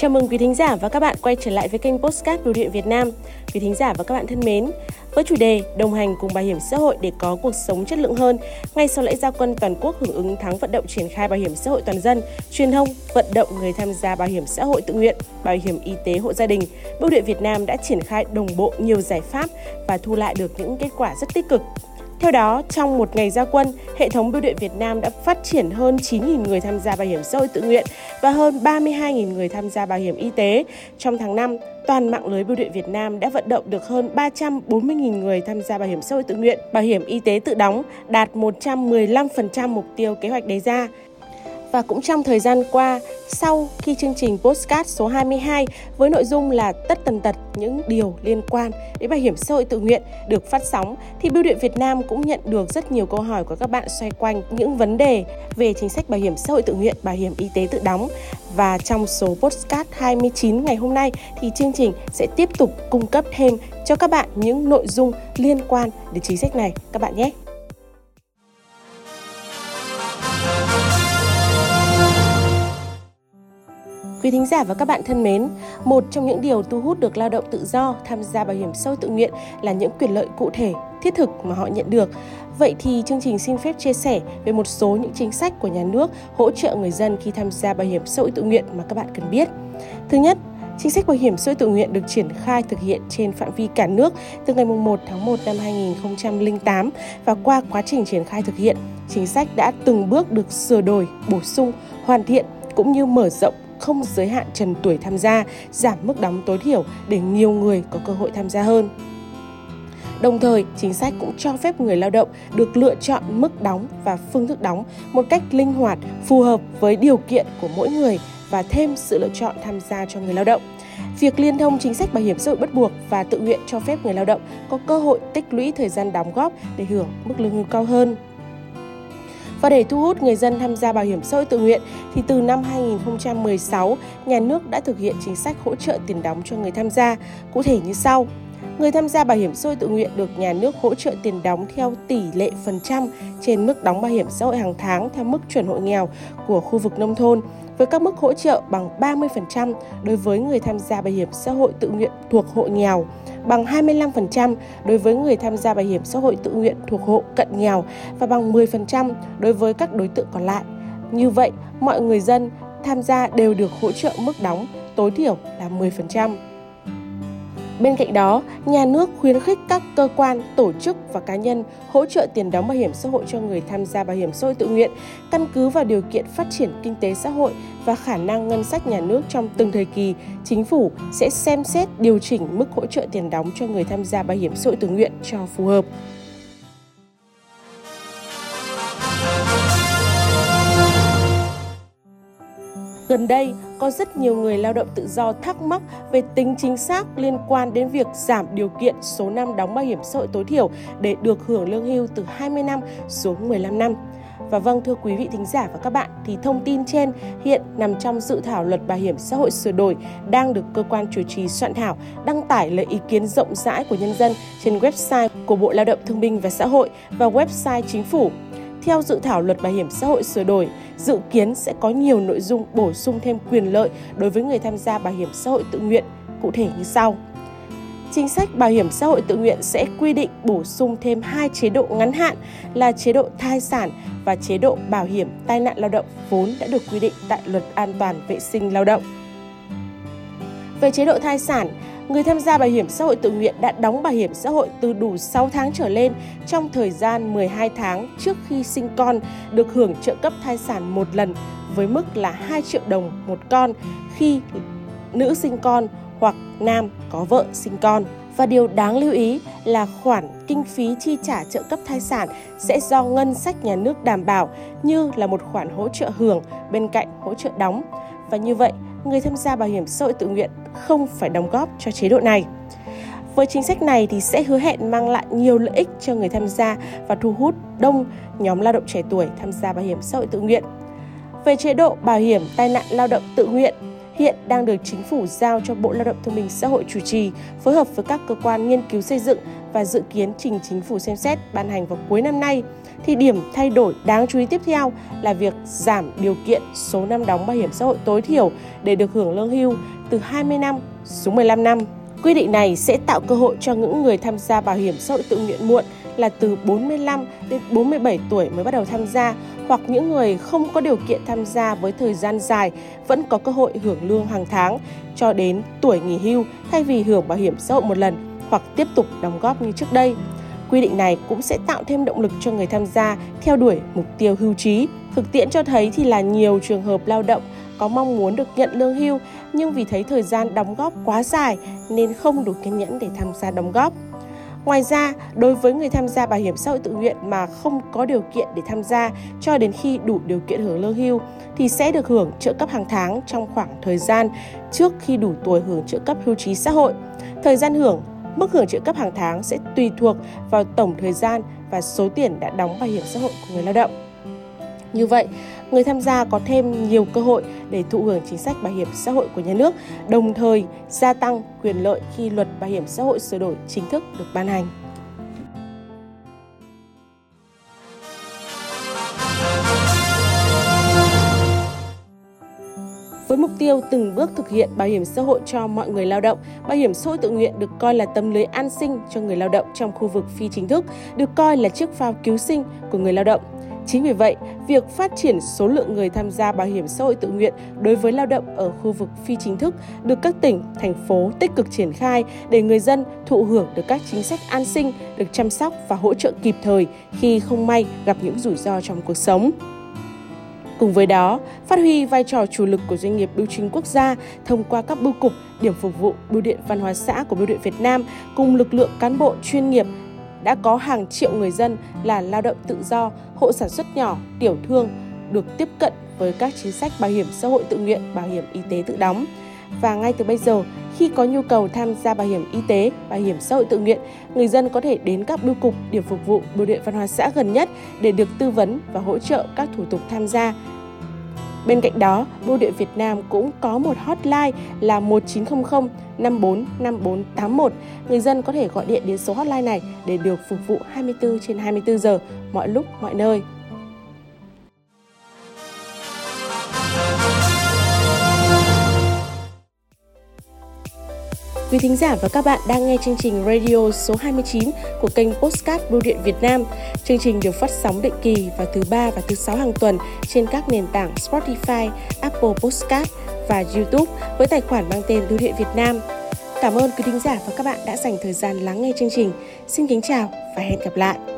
Chào mừng quý thính giả và các bạn quay trở lại với kênh Postcard Bưu điện Việt Nam. Quý thính giả và các bạn thân mến, với chủ đề đồng hành cùng bảo hiểm xã hội để có cuộc sống chất lượng hơn, ngay sau lễ gia quân toàn quốc hưởng ứng tháng vận động triển khai bảo hiểm xã hội toàn dân, truyền thông vận động người tham gia bảo hiểm xã hội tự nguyện, bảo hiểm y tế hộ gia đình, Bưu điện Việt Nam đã triển khai đồng bộ nhiều giải pháp và thu lại được những kết quả rất tích cực. Theo đó, trong một ngày gia quân, hệ thống bưu điện Việt Nam đã phát triển hơn 9.000 người tham gia bảo hiểm xã hội tự nguyện và hơn 32.000 người tham gia bảo hiểm y tế. Trong tháng 5, toàn mạng lưới bưu điện Việt Nam đã vận động được hơn 340.000 người tham gia bảo hiểm xã hội tự nguyện, bảo hiểm y tế tự đóng, đạt 115% mục tiêu kế hoạch đề ra. Và cũng trong thời gian qua, sau khi chương trình Postcard số 22 với nội dung là tất tần tật những điều liên quan đến bảo hiểm xã hội tự nguyện được phát sóng thì Bưu điện Việt Nam cũng nhận được rất nhiều câu hỏi của các bạn xoay quanh những vấn đề về chính sách bảo hiểm xã hội tự nguyện, bảo hiểm y tế tự đóng. Và trong số Postcard 29 ngày hôm nay thì chương trình sẽ tiếp tục cung cấp thêm cho các bạn những nội dung liên quan đến chính sách này các bạn nhé. Quý thính giả và các bạn thân mến, một trong những điều thu hút được lao động tự do tham gia bảo hiểm xã hội tự nguyện là những quyền lợi cụ thể, thiết thực mà họ nhận được. Vậy thì chương trình xin phép chia sẻ về một số những chính sách của nhà nước hỗ trợ người dân khi tham gia bảo hiểm xã hội tự nguyện mà các bạn cần biết. Thứ nhất, Chính sách bảo hiểm xã hội tự nguyện được triển khai thực hiện trên phạm vi cả nước từ ngày 1 tháng 1 năm 2008 và qua quá trình triển khai thực hiện, chính sách đã từng bước được sửa đổi, bổ sung, hoàn thiện cũng như mở rộng không giới hạn trần tuổi tham gia, giảm mức đóng tối thiểu để nhiều người có cơ hội tham gia hơn. Đồng thời, chính sách cũng cho phép người lao động được lựa chọn mức đóng và phương thức đóng một cách linh hoạt, phù hợp với điều kiện của mỗi người và thêm sự lựa chọn tham gia cho người lao động. Việc liên thông chính sách bảo hiểm xã hội bắt buộc và tự nguyện cho phép người lao động có cơ hội tích lũy thời gian đóng góp để hưởng mức lương hưu cao hơn. Và để thu hút người dân tham gia bảo hiểm xã hội tự nguyện thì từ năm 2016, nhà nước đã thực hiện chính sách hỗ trợ tiền đóng cho người tham gia, cụ thể như sau. Người tham gia bảo hiểm xã hội tự nguyện được nhà nước hỗ trợ tiền đóng theo tỷ lệ phần trăm trên mức đóng bảo hiểm xã hội hàng tháng theo mức chuẩn hộ nghèo của khu vực nông thôn với các mức hỗ trợ bằng 30% đối với người tham gia bảo hiểm xã hội tự nguyện thuộc hộ nghèo, bằng 25% đối với người tham gia bảo hiểm xã hội tự nguyện thuộc hộ cận nghèo và bằng 10% đối với các đối tượng còn lại. Như vậy, mọi người dân tham gia đều được hỗ trợ mức đóng tối thiểu là 10%. Bên cạnh đó, nhà nước khuyến khích các cơ quan, tổ chức và cá nhân hỗ trợ tiền đóng bảo hiểm xã hội cho người tham gia bảo hiểm xã hội tự nguyện, căn cứ vào điều kiện phát triển kinh tế xã hội và khả năng ngân sách nhà nước trong từng thời kỳ, chính phủ sẽ xem xét điều chỉnh mức hỗ trợ tiền đóng cho người tham gia bảo hiểm xã hội tự nguyện cho phù hợp. Gần đây, có rất nhiều người lao động tự do thắc mắc về tính chính xác liên quan đến việc giảm điều kiện số năm đóng bảo hiểm xã hội tối thiểu để được hưởng lương hưu từ 20 năm xuống 15 năm. Và vâng thưa quý vị thính giả và các bạn thì thông tin trên hiện nằm trong dự thảo luật bảo hiểm xã hội sửa đổi đang được cơ quan chủ trì soạn thảo đăng tải lấy ý kiến rộng rãi của nhân dân trên website của Bộ Lao động Thương binh và Xã hội và website chính phủ theo dự thảo luật bảo hiểm xã hội sửa đổi, dự kiến sẽ có nhiều nội dung bổ sung thêm quyền lợi đối với người tham gia bảo hiểm xã hội tự nguyện, cụ thể như sau. Chính sách bảo hiểm xã hội tự nguyện sẽ quy định bổ sung thêm hai chế độ ngắn hạn là chế độ thai sản và chế độ bảo hiểm tai nạn lao động vốn đã được quy định tại Luật An toàn vệ sinh lao động. Về chế độ thai sản, người tham gia bảo hiểm xã hội tự nguyện đã đóng bảo hiểm xã hội từ đủ 6 tháng trở lên trong thời gian 12 tháng trước khi sinh con được hưởng trợ cấp thai sản một lần với mức là 2 triệu đồng một con khi nữ sinh con hoặc nam có vợ sinh con. Và điều đáng lưu ý là khoản kinh phí chi trả trợ cấp thai sản sẽ do ngân sách nhà nước đảm bảo như là một khoản hỗ trợ hưởng bên cạnh hỗ trợ đóng. Và như vậy, người tham gia bảo hiểm xã hội tự nguyện không phải đóng góp cho chế độ này. Với chính sách này thì sẽ hứa hẹn mang lại nhiều lợi ích cho người tham gia và thu hút đông nhóm lao động trẻ tuổi tham gia bảo hiểm xã hội tự nguyện. Về chế độ bảo hiểm tai nạn lao động tự nguyện, hiện đang được chính phủ giao cho Bộ Lao động Thương binh Xã hội chủ trì, phối hợp với các cơ quan nghiên cứu xây dựng và dự kiến trình chính phủ xem xét ban hành vào cuối năm nay. Thì điểm thay đổi đáng chú ý tiếp theo là việc giảm điều kiện số năm đóng bảo hiểm xã hội tối thiểu để được hưởng lương hưu từ 20 năm xuống 15 năm. Quy định này sẽ tạo cơ hội cho những người tham gia bảo hiểm xã hội tự nguyện muộn là từ 45 đến 47 tuổi mới bắt đầu tham gia, hoặc những người không có điều kiện tham gia với thời gian dài vẫn có cơ hội hưởng lương hàng tháng cho đến tuổi nghỉ hưu thay vì hưởng bảo hiểm xã hội một lần hoặc tiếp tục đóng góp như trước đây. Quy định này cũng sẽ tạo thêm động lực cho người tham gia theo đuổi mục tiêu hưu trí. Thực tiễn cho thấy thì là nhiều trường hợp lao động có mong muốn được nhận lương hưu, nhưng vì thấy thời gian đóng góp quá dài nên không đủ kiên nhẫn để tham gia đóng góp. Ngoài ra, đối với người tham gia bảo hiểm xã hội tự nguyện mà không có điều kiện để tham gia cho đến khi đủ điều kiện hưởng lương hưu thì sẽ được hưởng trợ cấp hàng tháng trong khoảng thời gian trước khi đủ tuổi hưởng trợ cấp hưu trí xã hội. Thời gian hưởng, mức hưởng trợ cấp hàng tháng sẽ tùy thuộc vào tổng thời gian và số tiền đã đóng bảo hiểm xã hội của người lao động. Như vậy, người tham gia có thêm nhiều cơ hội để thụ hưởng chính sách bảo hiểm xã hội của nhà nước, đồng thời gia tăng quyền lợi khi luật bảo hiểm xã hội sửa đổi chính thức được ban hành. Với mục tiêu từng bước thực hiện bảo hiểm xã hội cho mọi người lao động, bảo hiểm xã hội tự nguyện được coi là tấm lưới an sinh cho người lao động trong khu vực phi chính thức, được coi là chiếc phao cứu sinh của người lao động. Chính vì vậy, việc phát triển số lượng người tham gia bảo hiểm xã hội tự nguyện đối với lao động ở khu vực phi chính thức được các tỉnh, thành phố tích cực triển khai để người dân thụ hưởng được các chính sách an sinh, được chăm sóc và hỗ trợ kịp thời khi không may gặp những rủi ro trong cuộc sống. Cùng với đó, phát huy vai trò chủ lực của doanh nghiệp bưu chính quốc gia thông qua các bưu cục, điểm phục vụ bưu điện văn hóa xã của Bưu điện Việt Nam cùng lực lượng cán bộ chuyên nghiệp đã có hàng triệu người dân là lao động tự do, hộ sản xuất nhỏ, tiểu thương được tiếp cận với các chính sách bảo hiểm xã hội tự nguyện, bảo hiểm y tế tự đóng. Và ngay từ bây giờ, khi có nhu cầu tham gia bảo hiểm y tế, bảo hiểm xã hội tự nguyện, người dân có thể đến các bưu cục, điểm phục vụ, bưu điện văn hóa xã gần nhất để được tư vấn và hỗ trợ các thủ tục tham gia Bên cạnh đó, Bưu điện Việt Nam cũng có một hotline là 1900 54 5481. Người dân có thể gọi điện đến số hotline này để được phục vụ 24 trên 24 giờ, mọi lúc, mọi nơi. Quý thính giả và các bạn đang nghe chương trình radio số 29 của kênh Postcard Bưu điện Việt Nam. Chương trình được phát sóng định kỳ vào thứ ba và thứ sáu hàng tuần trên các nền tảng Spotify, Apple Postcard và YouTube với tài khoản mang tên Bưu điện Việt Nam. Cảm ơn quý thính giả và các bạn đã dành thời gian lắng nghe chương trình. Xin kính chào và hẹn gặp lại.